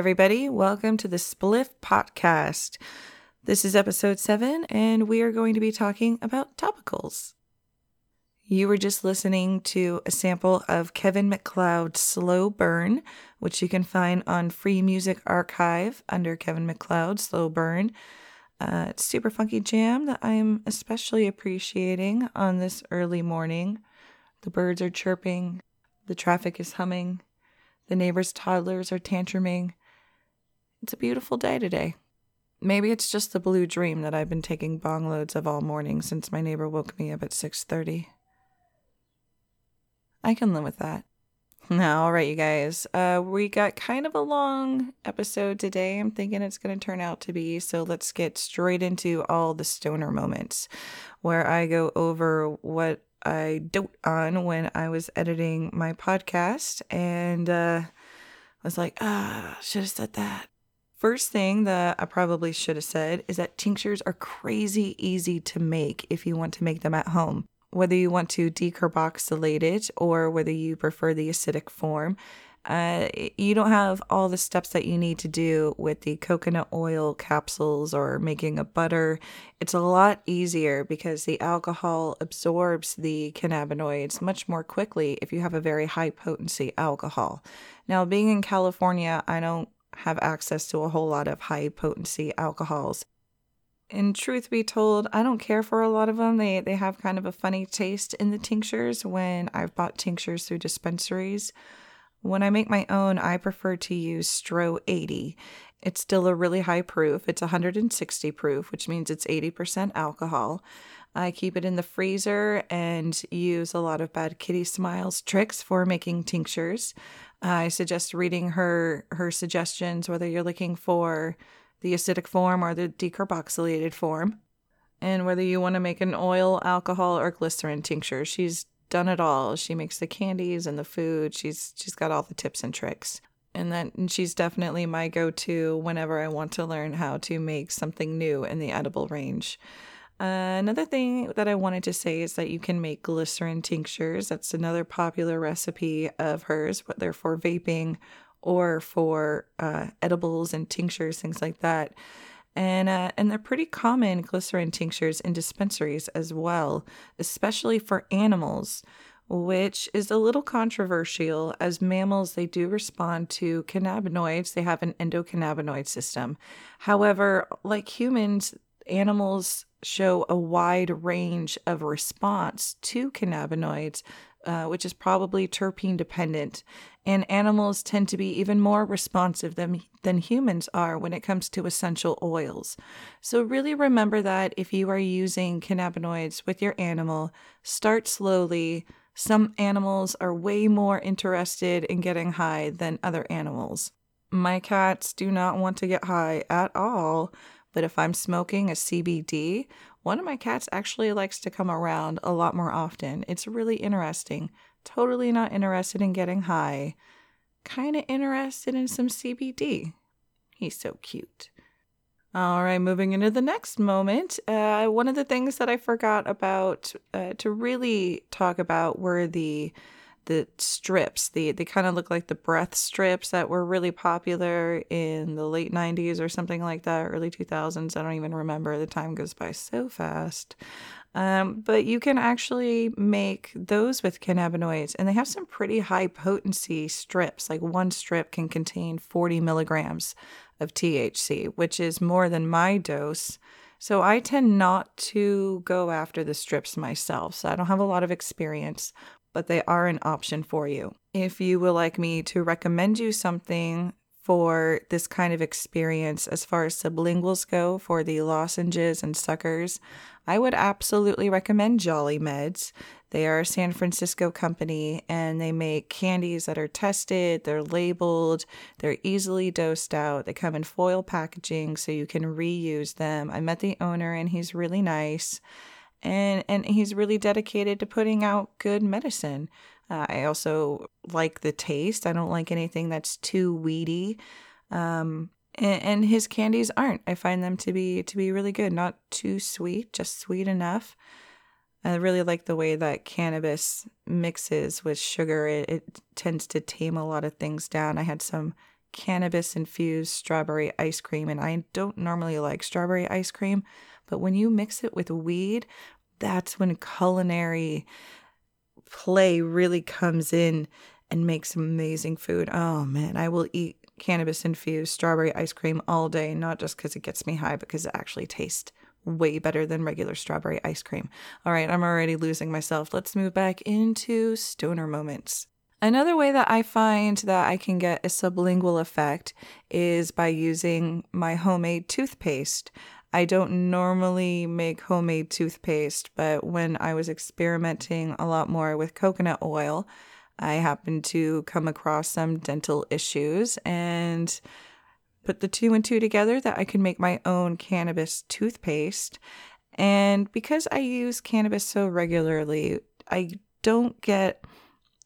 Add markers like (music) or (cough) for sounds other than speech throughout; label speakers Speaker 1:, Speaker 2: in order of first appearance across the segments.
Speaker 1: Everybody, welcome to the Spliff Podcast. This is episode seven, and we are going to be talking about topicals. You were just listening to a sample of Kevin MacLeod's Slow Burn, which you can find on Free Music Archive under Kevin MacLeod Slow Burn. Uh, it's super funky jam that I'm especially appreciating on this early morning. The birds are chirping, the traffic is humming, the neighbors' toddlers are tantruming. It's a beautiful day today. Maybe it's just the blue dream that I've been taking bong loads of all morning since my neighbor woke me up at 6:30. I can live with that. Now, (laughs) all right, you guys. Uh, we got kind of a long episode today. I'm thinking it's going to turn out to be. So let's get straight into all the stoner moments where I go over what I dote on when I was editing my podcast. And uh, I was like, ah, should have said that. First thing that I probably should have said is that tinctures are crazy easy to make if you want to make them at home whether you want to decarboxylate it or whether you prefer the acidic form. Uh, you don't have all the steps that you need to do with the coconut oil capsules or making a butter. It's a lot easier because the alcohol absorbs the cannabinoids much more quickly if you have a very high potency alcohol. Now, being in California, I don't have access to a whole lot of high potency alcohols and truth be told, I don't care for a lot of them. They they have kind of a funny taste in the tinctures when I've bought tinctures through dispensaries. When I make my own, I prefer to use Stroh 80. It's still a really high proof. It's 160 proof, which means it's 80% alcohol. I keep it in the freezer and use a lot of Bad Kitty Smiles tricks for making tinctures. I suggest reading her her suggestions whether you're looking for the acidic form or the decarboxylated form. And whether you want to make an oil, alcohol, or glycerin tincture, she's done it all. She makes the candies and the food. She's she's got all the tips and tricks. And then and she's definitely my go-to whenever I want to learn how to make something new in the edible range. Uh, another thing that I wanted to say is that you can make glycerin tinctures. That's another popular recipe of hers, but they're for vaping or for uh, edibles and tinctures, things like that. And uh, and they're pretty common glycerin tinctures in dispensaries as well, especially for animals, which is a little controversial as mammals they do respond to cannabinoids. They have an endocannabinoid system. However, like humans, animals show a wide range of response to cannabinoids uh, which is probably terpene dependent. And animals tend to be even more responsive than, than humans are when it comes to essential oils. So, really remember that if you are using cannabinoids with your animal, start slowly. Some animals are way more interested in getting high than other animals. My cats do not want to get high at all, but if I'm smoking a CBD one of my cats actually likes to come around a lot more often. It's really interesting. Totally not interested in getting high. Kind of interested in some CBD. He's so cute. All right, moving into the next moment. Uh, one of the things that I forgot about uh, to really talk about were the the strips. The they kind of look like the breath strips that were really popular in the late 90s or something like that, early 2000s. I don't even remember. The time goes by so fast. Um, but you can actually make those with cannabinoids, and they have some pretty high potency strips. Like one strip can contain 40 milligrams of THC, which is more than my dose. So I tend not to go after the strips myself. So I don't have a lot of experience but they are an option for you. If you would like me to recommend you something for this kind of experience as far as sublinguals go for the lozenges and suckers, I would absolutely recommend Jolly Meds. They are a San Francisco company and they make candies that are tested, they're labeled, they're easily dosed out. They come in foil packaging so you can reuse them. I met the owner and he's really nice and and he's really dedicated to putting out good medicine. Uh, I also like the taste. I don't like anything that's too weedy. Um, and, and, his candies aren't. I find them to be to be really good. Not too sweet, just sweet enough. I really like the way that cannabis mixes with sugar. It, it tends to tame a lot of things down. I had some cannabis infused strawberry ice cream. And I don't normally like strawberry ice cream, but when you mix it with weed, that's when culinary play really comes in and makes amazing food. Oh man, I will eat cannabis infused strawberry ice cream all day, not just because it gets me high, but because it actually tastes way better than regular strawberry ice cream. All right, I'm already losing myself. Let's move back into stoner moments. Another way that I find that I can get a sublingual effect is by using my homemade toothpaste. I don't normally make homemade toothpaste, but when I was experimenting a lot more with coconut oil, I happened to come across some dental issues and put the two and two together that I could make my own cannabis toothpaste. And because I use cannabis so regularly, I don't get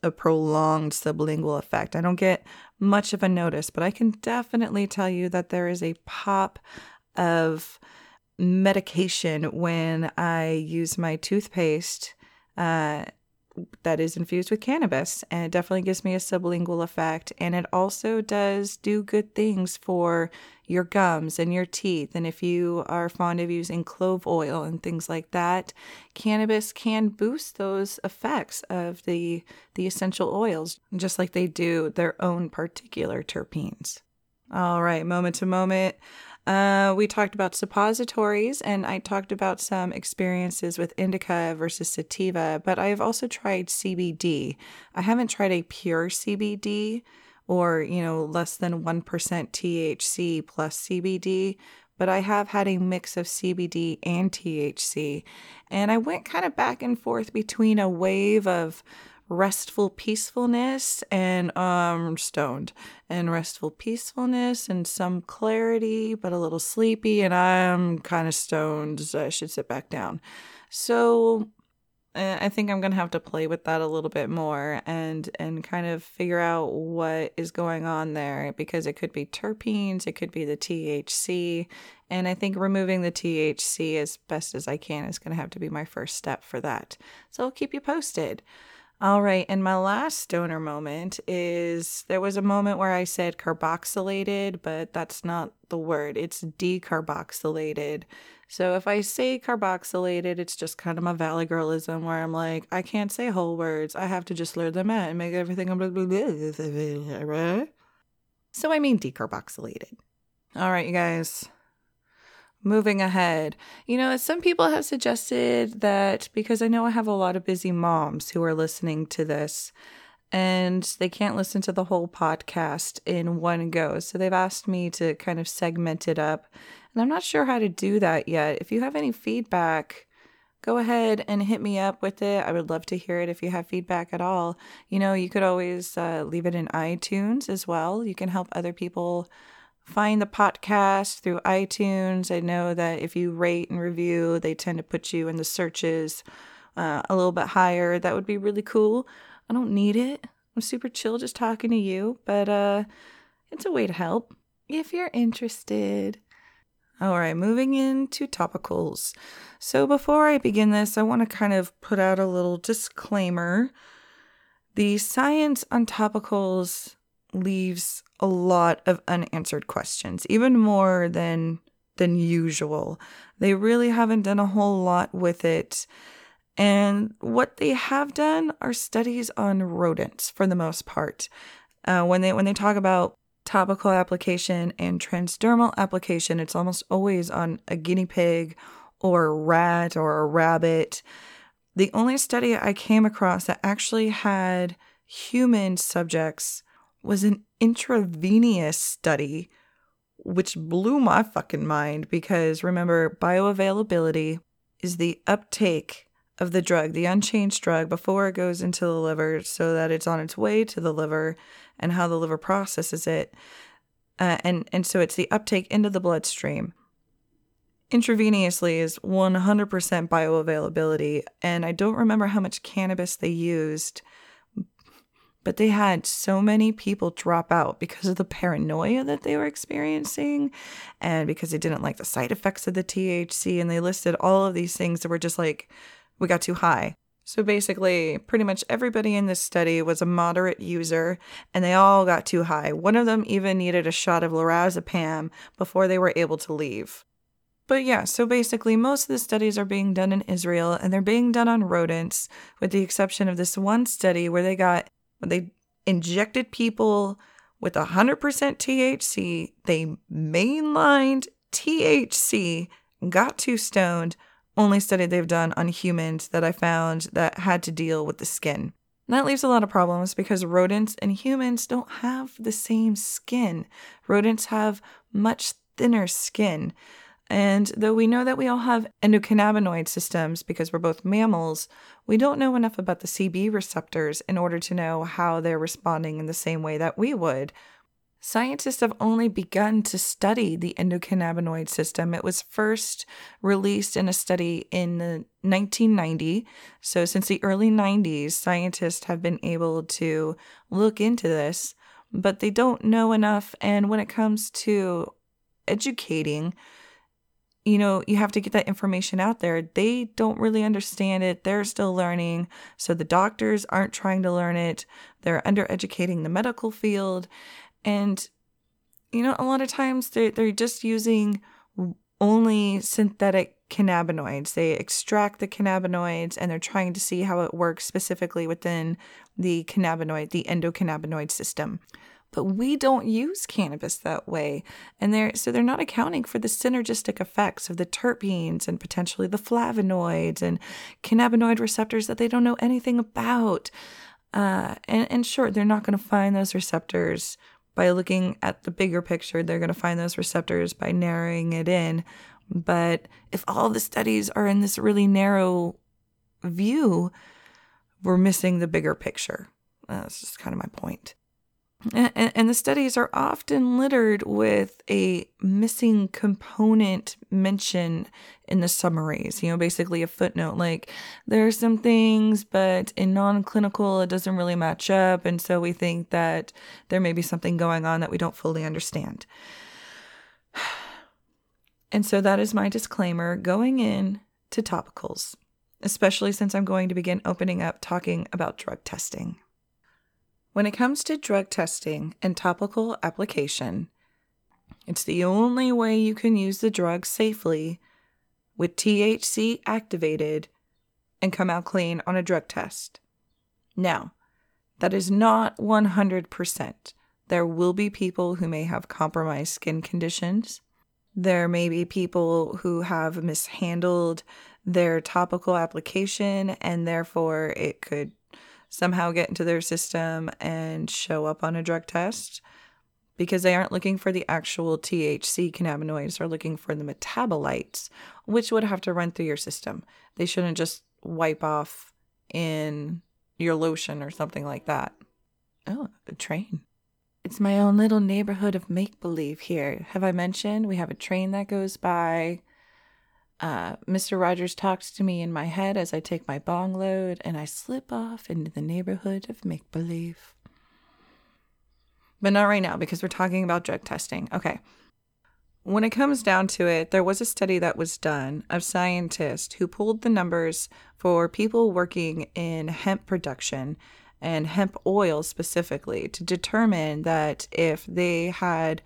Speaker 1: a prolonged sublingual effect. I don't get much of a notice, but I can definitely tell you that there is a pop of medication when I use my toothpaste uh, that is infused with cannabis. And it definitely gives me a sublingual effect. And it also does do good things for your gums and your teeth. And if you are fond of using clove oil and things like that, cannabis can boost those effects of the, the essential oils, just like they do their own particular terpenes. All right, moment to moment. Uh, we talked about suppositories, and I talked about some experiences with indica versus sativa, but I've also tried CBD. I haven't tried a pure CBD or, you know, less than 1% THC plus CBD, but I have had a mix of CBD and THC. And I went kind of back and forth between a wave of restful peacefulness and um stoned. And restful peacefulness and some clarity but a little sleepy and i'm kind of stoned so i should sit back down. So eh, i think i'm going to have to play with that a little bit more and and kind of figure out what is going on there because it could be terpenes it could be the thc and i think removing the thc as best as i can is going to have to be my first step for that. So i'll keep you posted all right. And my last stoner moment is there was a moment where I said carboxylated, but that's not the word. It's decarboxylated. So if I say carboxylated, it's just kind of my valley girlism where I'm like, I can't say whole words. I have to just learn them out and make everything. So I mean decarboxylated. All right, you guys moving ahead. You know, some people have suggested that because I know I have a lot of busy moms who are listening to this and they can't listen to the whole podcast in one go. So they've asked me to kind of segment it up. And I'm not sure how to do that yet. If you have any feedback, go ahead and hit me up with it. I would love to hear it if you have feedback at all. You know, you could always uh, leave it in iTunes as well. You can help other people find the podcast through iTunes. I know that if you rate and review, they tend to put you in the searches uh, a little bit higher. That would be really cool. I don't need it. I'm super chill just talking to you, but uh, it's a way to help if you're interested. All right, moving into topicals. So before I begin this, I want to kind of put out a little disclaimer. The science on topicals leaves a lot of unanswered questions, even more than than usual. They really haven't done a whole lot with it. And what they have done are studies on rodents for the most part. Uh, when they when they talk about topical application and transdermal application, it's almost always on a guinea pig or a rat or a rabbit. The only study I came across that actually had human subjects was an intravenous study, which blew my fucking mind because remember, bioavailability is the uptake of the drug, the unchanged drug, before it goes into the liver so that it's on its way to the liver and how the liver processes it. Uh, and, and so it's the uptake into the bloodstream. Intravenously is 100% bioavailability. And I don't remember how much cannabis they used but they had so many people drop out because of the paranoia that they were experiencing and because they didn't like the side effects of the THC. And they listed all of these things that were just like, we got too high. So basically, pretty much everybody in this study was a moderate user and they all got too high. One of them even needed a shot of lorazepam before they were able to leave. But yeah, so basically, most of the studies are being done in Israel and they're being done on rodents, with the exception of this one study where they got, they injected people with 100% THC, they mainlined THC, got too stoned, only study they've done on humans that I found that had to deal with the skin. That leaves a lot of problems because rodents and humans don't have the same skin. Rodents have much thinner skin. And though we know that we all have endocannabinoid systems because we're both mammals, we don't know enough about the CB receptors in order to know how they're responding in the same way that we would. Scientists have only begun to study the endocannabinoid system. It was first released in a study in 1990. So, since the early 90s, scientists have been able to look into this, but they don't know enough. And when it comes to educating, you know, you have to get that information out there. They don't really understand it. They're still learning. So the doctors aren't trying to learn it. They're undereducating the medical field. And, you know, a lot of times they're, they're just using only synthetic cannabinoids. They extract the cannabinoids and they're trying to see how it works specifically within the cannabinoid, the endocannabinoid system. But we don't use cannabis that way. And they're so they're not accounting for the synergistic effects of the terpenes and potentially the flavonoids and cannabinoid receptors that they don't know anything about. Uh, and, and sure, they're not going to find those receptors by looking at the bigger picture, they're going to find those receptors by narrowing it in. But if all the studies are in this really narrow view, we're missing the bigger picture. That's just kind of my point. And, and, the studies are often littered with a missing component mention in the summaries, you know, basically a footnote like there are some things, but in non clinical, it doesn't really match up. And so we think that there may be something going on that we don't fully understand. (sighs) And so that is my disclaimer going in to topicals, especially since I'm going to begin opening up talking about drug testing. When it comes to drug testing and topical application, it's the only way you can use the drug safely with THC activated and come out clean on a drug test. Now, that is not 100%. There will be people who may have compromised skin conditions. There may be people who have mishandled their topical application and therefore it could somehow get into their system and show up on a drug test because they aren't looking for the actual THC cannabinoids, they're looking for the metabolites, which would have to run through your system. They shouldn't just wipe off in your lotion or something like that. Oh, a train. It's my own little neighborhood of make believe here. Have I mentioned we have a train that goes by? Uh, Mr. Rogers talks to me in my head as I take my bong load and I slip off into the neighborhood of make believe. But not right now because we're talking about drug testing. Okay. When it comes down to it, there was a study that was done of scientists who pulled the numbers for people working in hemp production and hemp oil specifically to determine that if they had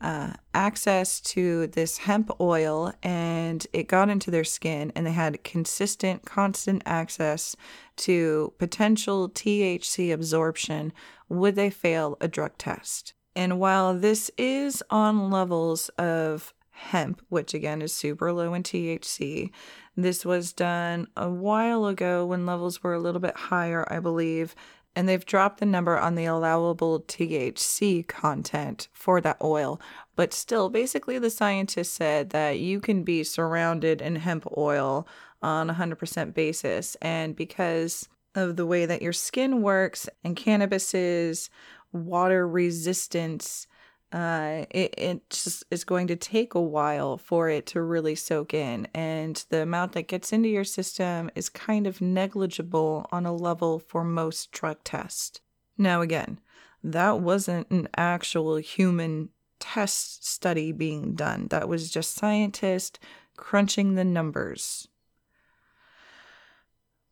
Speaker 1: uh, access to this hemp oil and it got into their skin and they had consistent, constant access to potential THC absorption, would they fail a drug test? And while this is on levels of hemp, which again is super low in THC, this was done a while ago when levels were a little bit higher, I believe, and they've dropped the number on the allowable THC content for that oil. But still, basically, the scientists said that you can be surrounded in hemp oil on a 100% basis. And because of the way that your skin works and cannabis's water resistance uh, it, it just is going to take a while for it to really soak in. And the amount that gets into your system is kind of negligible on a level for most drug tests. Now, again, that wasn't an actual human test study being done, that was just scientists crunching the numbers.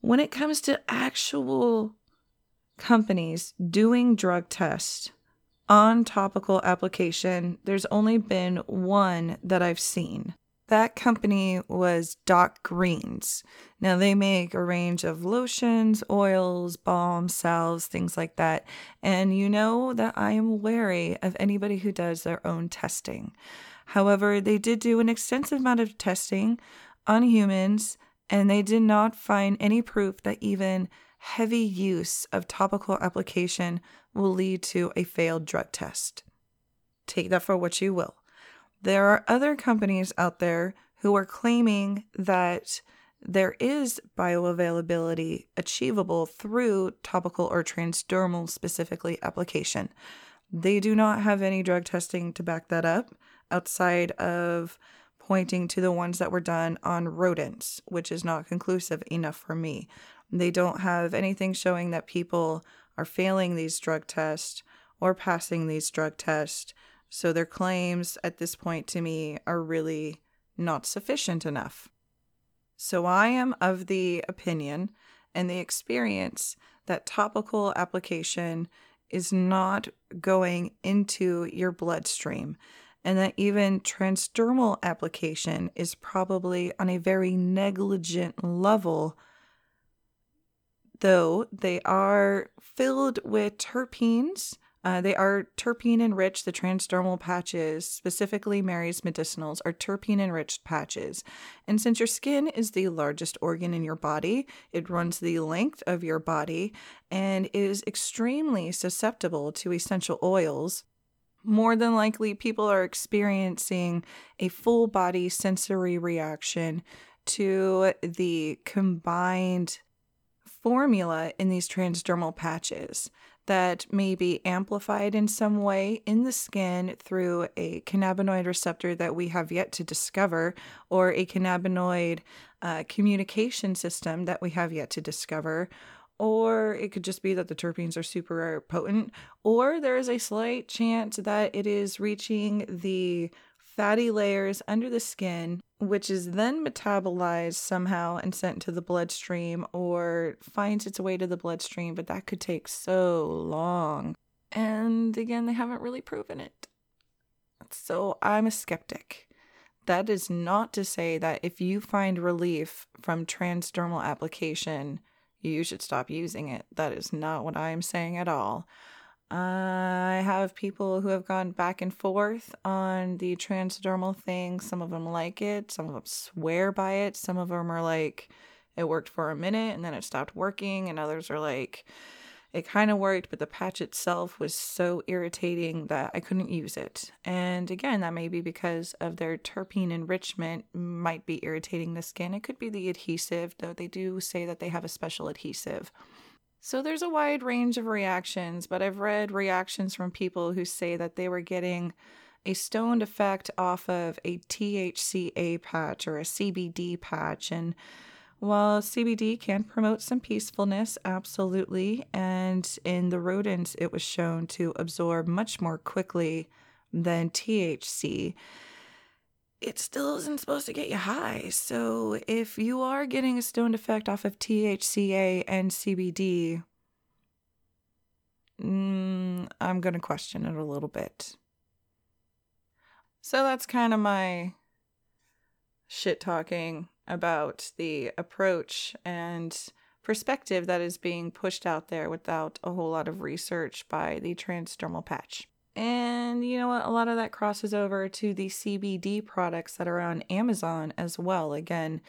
Speaker 1: When it comes to actual companies doing drug tests on topical application, there's only been one that I've seen. That company was Doc Greens. Now, they make a range of lotions, oils, balms, salves, things like that. And you know that I am wary of anybody who does their own testing. However, they did do an extensive amount of testing on humans, and they did not find any proof that even heavy use of topical application will lead to a failed drug test. Take that for what you will. There are other companies out there who are claiming that there is bioavailability achievable through topical or transdermal specifically application. They do not have any drug testing to back that up outside of pointing to the ones that were done on rodents, which is not conclusive enough for me. They don't have anything showing that people are failing these drug tests or passing these drug tests. So their claims at this point to me are really not sufficient enough. So I am of the opinion and the experience that topical application is not going into your bloodstream and that even transdermal application is probably on a very negligent level though they are filled with terpenes. Uh, they are terpene enriched. The transdermal patches, specifically Mary's medicinals, are terpene enriched patches. And since your skin is the largest organ in your body, it runs the length of your body and is extremely susceptible to essential oils. More than likely, people are experiencing a full body sensory reaction to the combined formula in these transdermal patches that may be amplified in some way in the skin through a cannabinoid receptor that we have yet to discover, or a cannabinoid uh, communication system that we have yet to discover. Or it could just be that the terpenes are super potent, or there is a slight chance that it is reaching the fatty layers under the skin, which is then metabolized somehow and sent to the bloodstream or finds its way to the bloodstream, but that could take so long. And again, they haven't really proven it. So I'm a skeptic. That is not to say that if you find relief from transdermal application, you should stop using it. That is not what I am saying at all. I have people who have gone back and forth on the transdermal thing. Some of them like it, some of them swear by it, some of them are like, it worked for a minute and then it stopped working, and others are like, it kind of worked, but the patch itself was so irritating that I couldn't use it. And again, that may be because of their terpene enrichment might be irritating the skin. It could be the adhesive, though they do say that they have a special adhesive. So there's a wide range of reactions, but I've read reactions from people who say that they were getting a stoned effect off of a THCA patch or a CBD patch. And while CBD can promote some peacefulness, absolutely, and in the rodents, it was shown to absorb much more quickly than THC it still isn't supposed to get you high. So if you are getting a stoned effect off of THCA and CBD, mm, I'm going to question it a little bit. So that's kind of my shit talking about the approach and perspective that is being pushed out there without a whole lot of research by the transdermal patch. And you know what? A lot of that crosses over to the CBD products that are on Amazon as well. Again,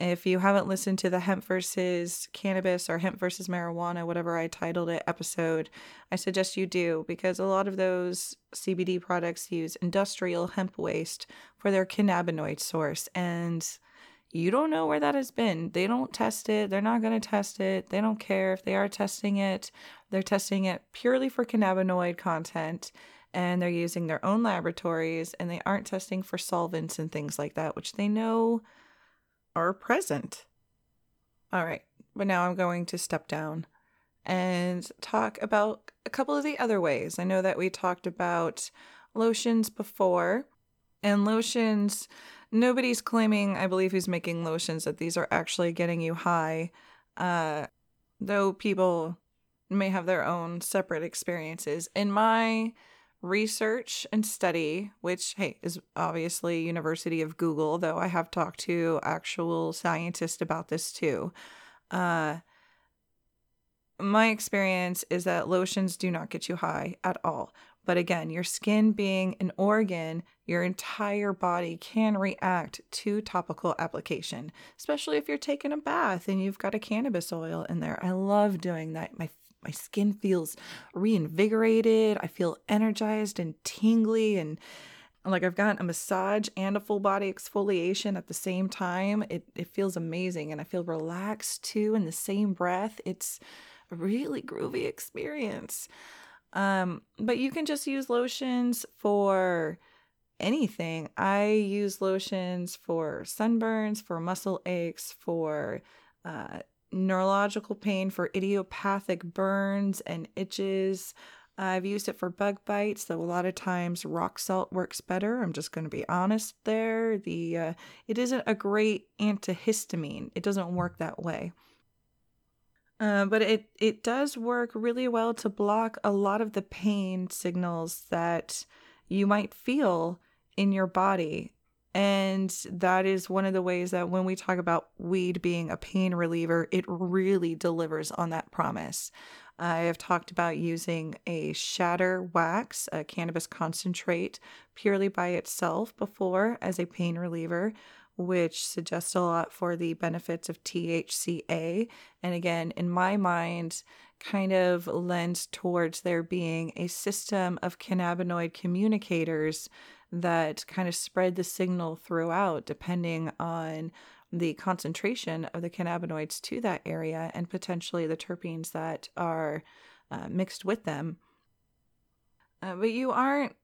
Speaker 1: if you haven't listened to the hemp versus cannabis or hemp versus marijuana, whatever I titled it episode, I suggest you do because a lot of those CBD products use industrial hemp waste for their cannabinoid source. And you don't know where that has been. They don't test it. They're not going to test it. They don't care if they are testing it. They're testing it purely for cannabinoid content and they're using their own laboratories and they aren't testing for solvents and things like that, which they know are present. All right, but now I'm going to step down and talk about a couple of the other ways. I know that we talked about lotions before, and lotions Nobody's claiming, I believe, who's making lotions that these are actually getting you high. Uh, though people may have their own separate experiences. In my research and study, which, hey, is obviously University of Google, though I have talked to actual scientists about this too. Uh, my experience is that lotions do not get you high at all. But again, your skin being an organ, your entire body can react to topical application, especially if you're taking a bath and you've got a cannabis oil in there. I love doing that. My my skin feels reinvigorated. I feel energized and tingly and like I've got a massage and a full body exfoliation at the same time. It it feels amazing and I feel relaxed too in the same breath. It's a really groovy experience. Um, but you can just use lotions for anything. I use lotions for sunburns, for muscle aches, for uh, neurological pain, for idiopathic burns and itches. I've used it for bug bites, though a lot of times rock salt works better. I'm just going to be honest there. The uh, it isn't a great antihistamine. It doesn't work that way. Uh, but it it does work really well to block a lot of the pain signals that you might feel in your body and that is one of the ways that when we talk about weed being a pain reliever, it really delivers on that promise. I have talked about using a shatter wax, a cannabis concentrate, purely by itself before as a pain reliever, which suggests a lot for the benefits of THCA. And again, in my mind, kind of lends towards there being a system of cannabinoid communicators that kind of spread the signal throughout depending on the concentration of the cannabinoids to that area and potentially the terpenes that are uh, mixed with them. Uh, but you aren't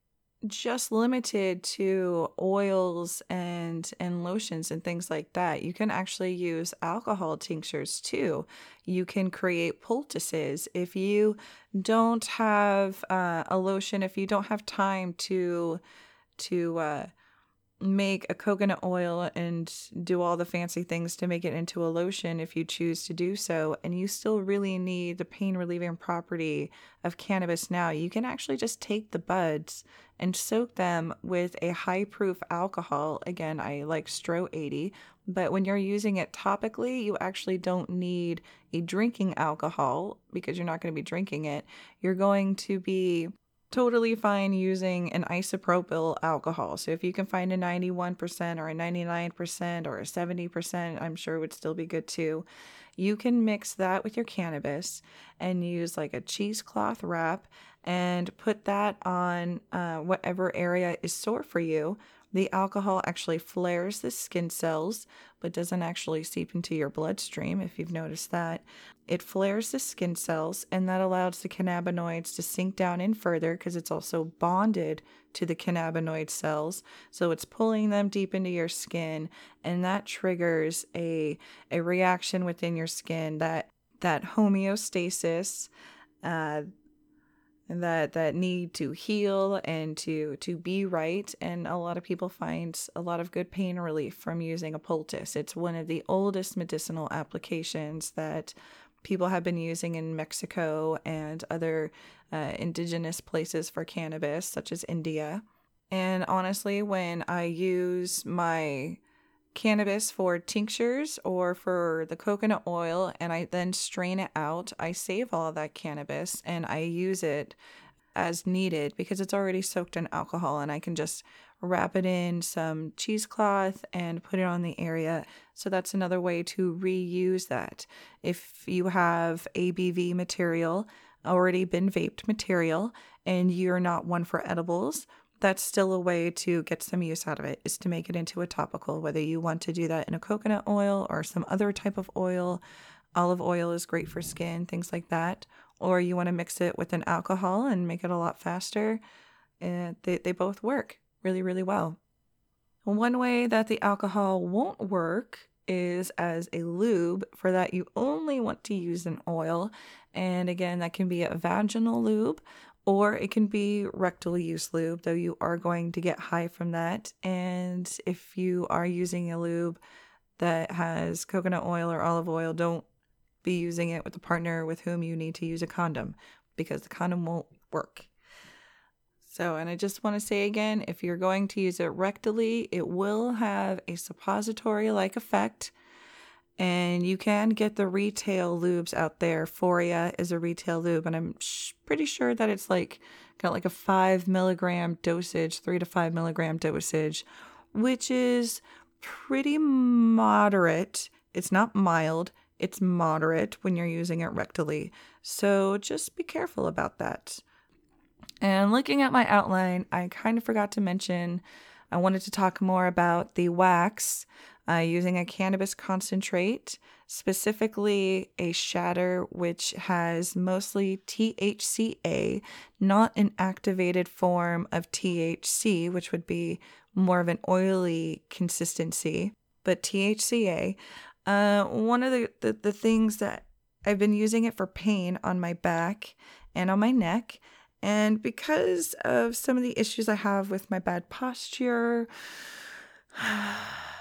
Speaker 1: just limited to oils and and lotions and things like that. You can actually use alcohol tinctures too. You can create poultices if you don't have uh, a lotion. If you don't have time to to uh, make a coconut oil and do all the fancy things to make it into a lotion if you choose to do so, and you still really need the pain relieving property of cannabis now, you can actually just take the buds and soak them with a high proof alcohol. Again, I like Stroh 80, but when you're using it topically, you actually don't need a drinking alcohol because you're not going to be drinking it. You're going to be totally fine using an isopropyl alcohol. So if you can find a 91% or a 99% or a 70%, I'm sure would still be good too. You can mix that with your cannabis and use like a cheesecloth wrap and put that on uh, whatever area is sore for you the alcohol actually flares the skin cells, but doesn't actually seep into your bloodstream, if you've noticed that. It flares the skin cells, and that allows the cannabinoids to sink down in further because it's also bonded to the cannabinoid cells. So it's pulling them deep into your skin, and that triggers a, a reaction within your skin that, that homeostasis. Uh, that that need to heal and to to be right. And a lot of people find a lot of good pain relief from using a poultice. It's one of the oldest medicinal applications that people have been using in Mexico and other uh, indigenous places for cannabis such as India. And honestly when i use my cannabis for tinctures or for the coconut oil and I then strain it out. I save all that cannabis and I use it as needed because it's already soaked in alcohol and I can just wrap it in some cheesecloth and put it on the area. So that's another way to reuse that. If you have ABV material, already been vaped material, and you're not one for edibles, that's still a way to get some use out of it is to make it into a topical whether you want to do that in a coconut oil or some other type of oil olive oil is great for skin things like that or you want to mix it with an alcohol and make it a lot faster and they, they both work really really well one way that the alcohol won't work is as a lube. For that, you only want to use an oil. And again, that can be a vaginal lube or it can be rectal use lube, though you are going to get high from that. And if you are using a lube that has coconut oil or olive oil, don't be using it with a partner with whom you need to use a condom because the condom won't work. So, and I just want to say again if you're going to use it rectally, it will have a suppository like effect. And you can get the retail lubes out there. Foria is a retail lube, and I'm sh- pretty sure that it's like got like a five milligram dosage, three to five milligram dosage, which is pretty moderate. It's not mild, it's moderate when you're using it rectally. So just be careful about that. And looking at my outline, I kind of forgot to mention I wanted to talk more about the wax uh, using a cannabis concentrate, specifically a shatter which has mostly THCA, not an activated form of THC, which would be more of an oily consistency, but THCA. Uh, one of the, the, the things that I've been using it for pain on my back and on my neck. And because of some of the issues I have with my bad posture, (sighs)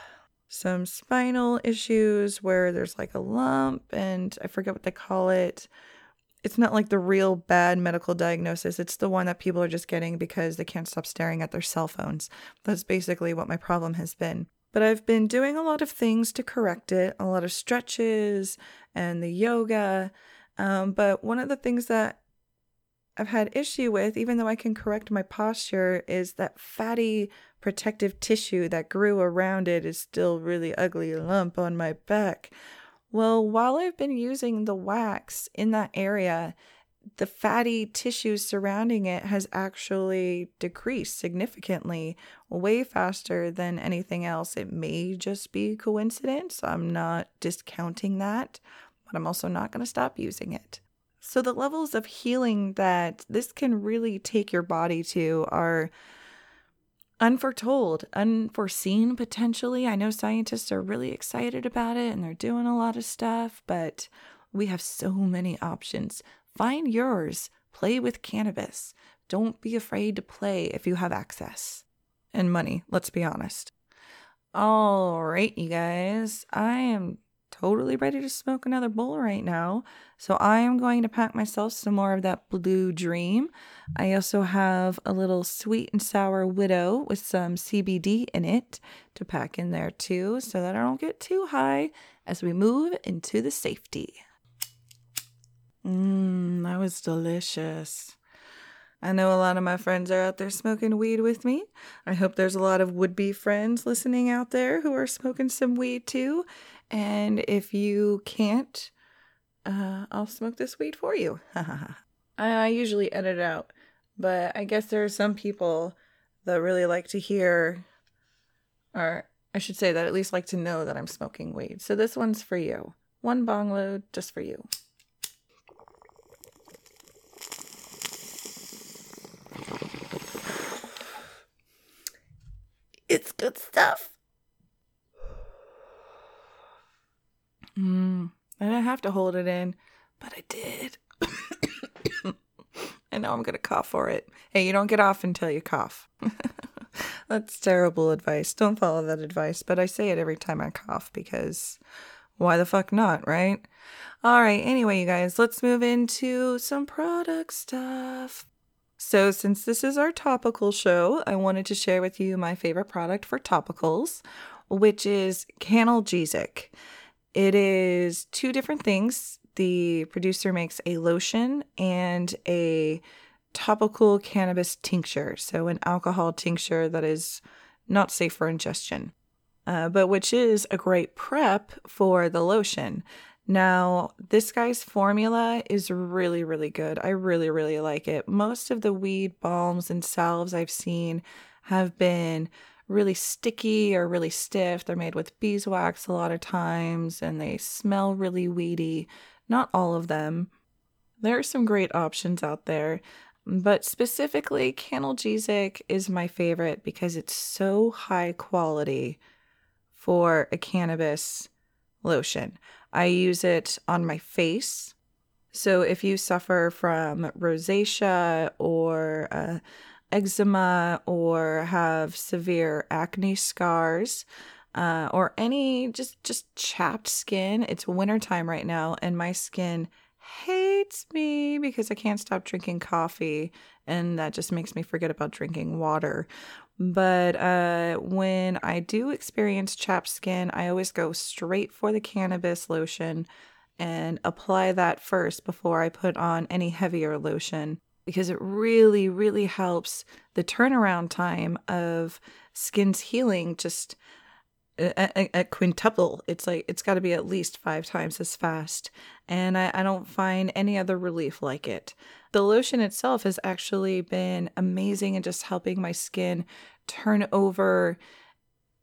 Speaker 1: some spinal issues where there's like a lump and I forget what they call it. It's not like the real bad medical diagnosis. It's the one that people are just getting because they can't stop staring at their cell phones. That's basically what my problem has been. But I've been doing a lot of things to correct it, a lot of stretches and the yoga. Um, but one of the things that I've had issue with, even though I can correct my posture, is that fatty protective tissue that grew around it is still really ugly lump on my back. Well, while I've been using the wax in that area, the fatty tissue surrounding it has actually decreased significantly, way faster than anything else. It may just be coincidence. I'm not discounting that, but I'm also not going to stop using it. So, the levels of healing that this can really take your body to are unforetold, unforeseen potentially. I know scientists are really excited about it and they're doing a lot of stuff, but we have so many options. Find yours, play with cannabis. Don't be afraid to play if you have access and money, let's be honest. All right, you guys, I am totally ready to smoke another bowl right now. So I am going to pack myself some more of that blue dream. I also have a little sweet and sour widow with some CBD in it to pack in there too so that I don't get too high as we move into the safety. Mmm, that was delicious. I know a lot of my friends are out there smoking weed with me. I hope there's a lot of would be friends listening out there who are smoking some weed too. And if you can't, uh, I'll smoke this weed for you. (laughs) I usually edit out, but I guess there are some people that really like to hear, or I should say that at least like to know that I'm smoking weed. So this one's for you. One bong load just for you. It's good stuff. Mm, I didn't have to hold it in, but I did. (coughs) and now I'm going to cough for it. Hey, you don't get off until you cough. (laughs) That's terrible advice. Don't follow that advice, but I say it every time I cough because why the fuck not, right? All right, anyway, you guys, let's move into some product stuff. So, since this is our topical show, I wanted to share with you my favorite product for topicals, which is Cannalgesic. It is two different things. The producer makes a lotion and a topical cannabis tincture, so an alcohol tincture that is not safe for ingestion, uh, but which is a great prep for the lotion. Now, this guy's formula is really, really good. I really, really like it. Most of the weed balms and salves I've seen have been really sticky or really stiff. They're made with beeswax a lot of times and they smell really weedy. Not all of them. There are some great options out there, but specifically, Cannalgesic is my favorite because it's so high quality for a cannabis lotion. I use it on my face. So if you suffer from rosacea or uh, eczema or have severe acne scars, uh, or any just just chapped skin. It's wintertime right now, and my skin hates me because I can't stop drinking coffee, and that just makes me forget about drinking water. But uh, when I do experience chapped skin, I always go straight for the cannabis lotion and apply that first before I put on any heavier lotion because it really, really helps the turnaround time of skin's healing just uh, a, quintuple. It's like it's got to be at least five times as fast. And I, I don't find any other relief like it. The lotion itself has actually been amazing in just helping my skin turn over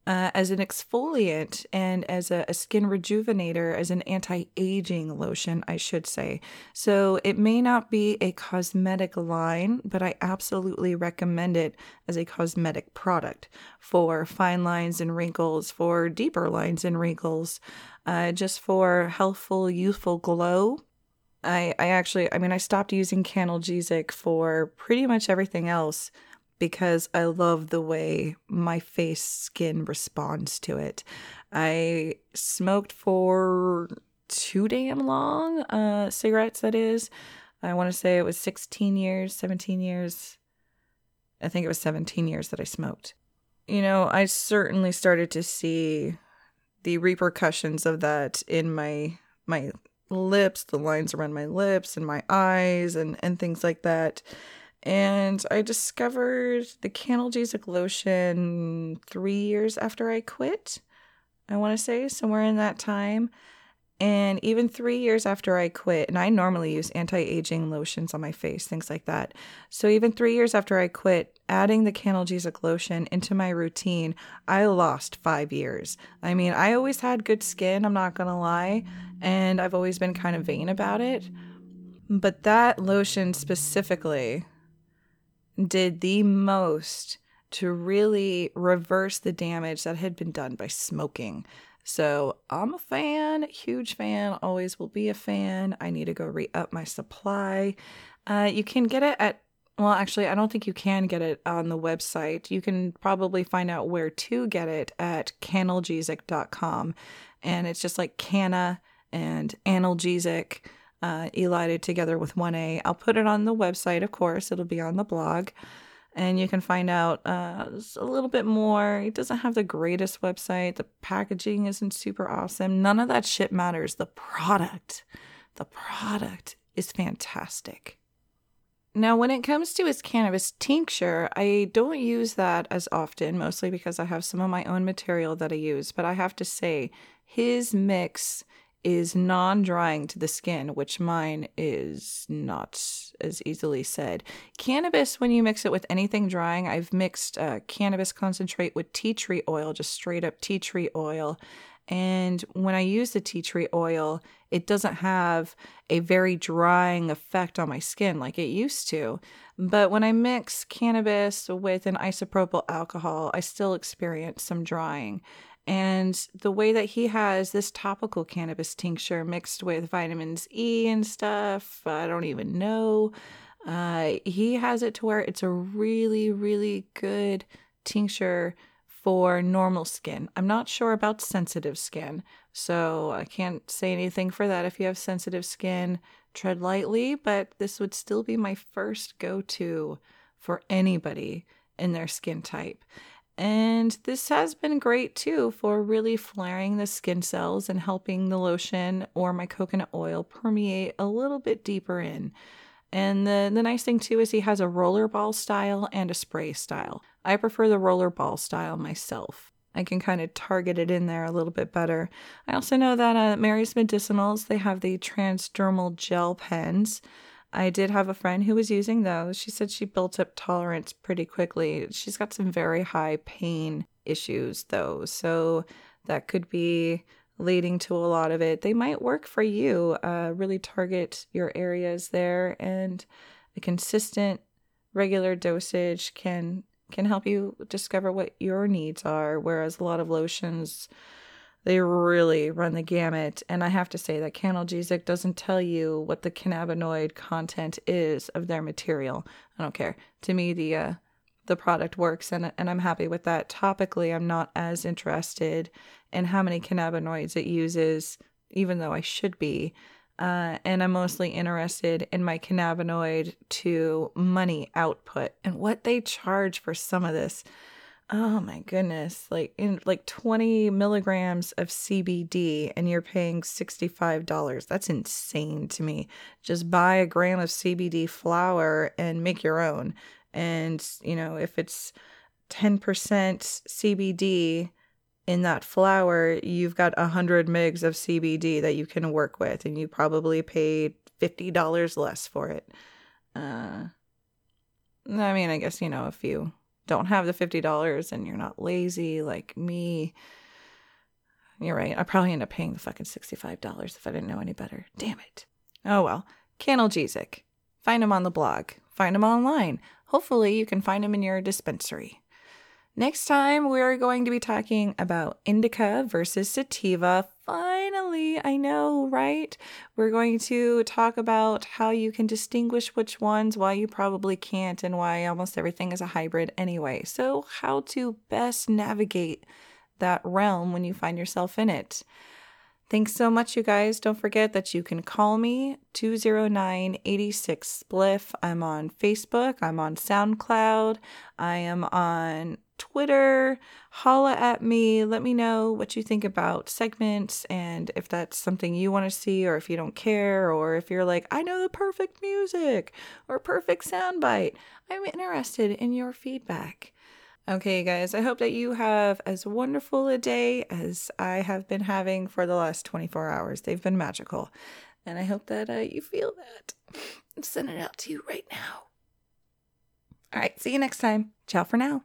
Speaker 1: uh, as an exfoliant and as a, a skin rejuvenator, as an anti aging lotion, I should say. So it may not be a cosmetic line, but I absolutely recommend it as a cosmetic product for fine lines and wrinkles, for deeper lines and wrinkles, uh, just for healthful, youthful glow. I, I actually, I mean, I stopped using Cannalgesic for pretty much everything else because I love the way my face skin responds to it. I smoked for too damn long, uh, cigarettes, that is. I want to say it was 16 years, 17 years. I think it was 17 years that I smoked. You know, I certainly started to see the repercussions of that in my my lips, the lines around my lips and my eyes and and things like that. And I discovered the Cannalgesic lotion three years after I quit. I want to say somewhere in that time. And even three years after I quit, and I normally use anti aging lotions on my face, things like that. So even three years after I quit, adding the Cannalgesic lotion into my routine, I lost five years. I mean, I always had good skin, I'm not to lie, and I've always been kind of vain about it. But that lotion specifically did the most to really reverse the damage that had been done by smoking. So I'm a fan, huge fan, always will be a fan. I need to go re up my supply. Uh, you can get it at, well, actually, I don't think you can get it on the website. You can probably find out where to get it at cannalgesic.com. And it's just like canna and analgesic uh, elided together with 1A. I'll put it on the website, of course, it'll be on the blog. And you can find out uh, a little bit more. It doesn't have the greatest website. The packaging isn't super awesome. None of that shit matters. The product, the product is fantastic. Now, when it comes to his cannabis tincture, I don't use that as often, mostly because I have some of my own material that I use. But I have to say, his mix is non drying to the skin, which mine is not as easily said. Cannabis, when you mix it with anything drying, I've mixed uh, cannabis concentrate with tea tree oil, just straight up tea tree oil. And when I use the tea tree oil, it doesn't have a very drying effect on my skin like it used to. But when I mix cannabis with an isopropyl alcohol, I still experience some drying. And the way that he has this topical cannabis tincture mixed with vitamins E and stuff, I don't even know. Uh, he has it to where it's a really, really good tincture for normal skin. I'm not sure about sensitive skin, so I can't say anything for that. If you have sensitive skin, tread lightly, but this would still be my first go to for anybody in their skin type. And this has been great too for really flaring the skin cells and helping the lotion or my coconut oil permeate a little bit deeper in. And the, the nice thing too is he has a roller ball style and a spray style. I prefer the roller ball style myself. I can kind of target it in there a little bit better. I also know that at Mary's Medicinals, they have the transdermal gel pens. I did have a friend who was using those. She said she built up tolerance pretty quickly. She's got some very high pain issues, though. So that could be leading to a lot of it. They might work for you, uh, really target your areas there, and a consistent, regular dosage can can help you discover what your needs are. Whereas a lot of lotions they really run the gamut. And I have to say that Cannalgesic doesn't tell you what the cannabinoid content is of their material. I don't care. To me, the uh, the product works and and I'm happy with that. Topically, I'm not as interested in how many cannabinoids it uses, even though I should be. Uh, and I'm mostly interested in my cannabinoid to money output and what they charge for some of this. Oh my goodness, like in like 20 milligrams of CBD and you're paying $65. That's insane to me. Just buy a gram of CBD flower and make your own. And, you know, if it's 10% CBD in that flower, you've got 100 mgs of CBD that you can work with, and you probably paid $50 less for it. Uh, I mean, I guess, you know, if you don't have the $50 and you're not lazy like me, you're right. I probably end up paying the fucking $65 if I didn't know any better. Damn it. Oh well. Cannalgesic. Find them on the blog. Find them online. Hopefully, you can find them in your dispensary. Next time, we're going to be talking about indica versus sativa. Finally, I know, right? We're going to talk about how you can distinguish which ones, why you probably can't, and why almost everything is a hybrid anyway. So, how to best navigate that realm when you find yourself in it. Thanks so much, you guys. Don't forget that you can call me 209 86 Spliff. I'm on Facebook, I'm on SoundCloud, I am on Twitter. Holla at me. Let me know what you think about segments and if that's something you want to see or if you don't care or if you're like, I know the perfect music or perfect soundbite. I'm interested in your feedback. Okay, guys, I hope that you have as wonderful a day as I have been having for the last 24 hours. They've been magical. And I hope that uh, you feel that. I'm sending it out to you right now. All right, see you next time. Ciao for now.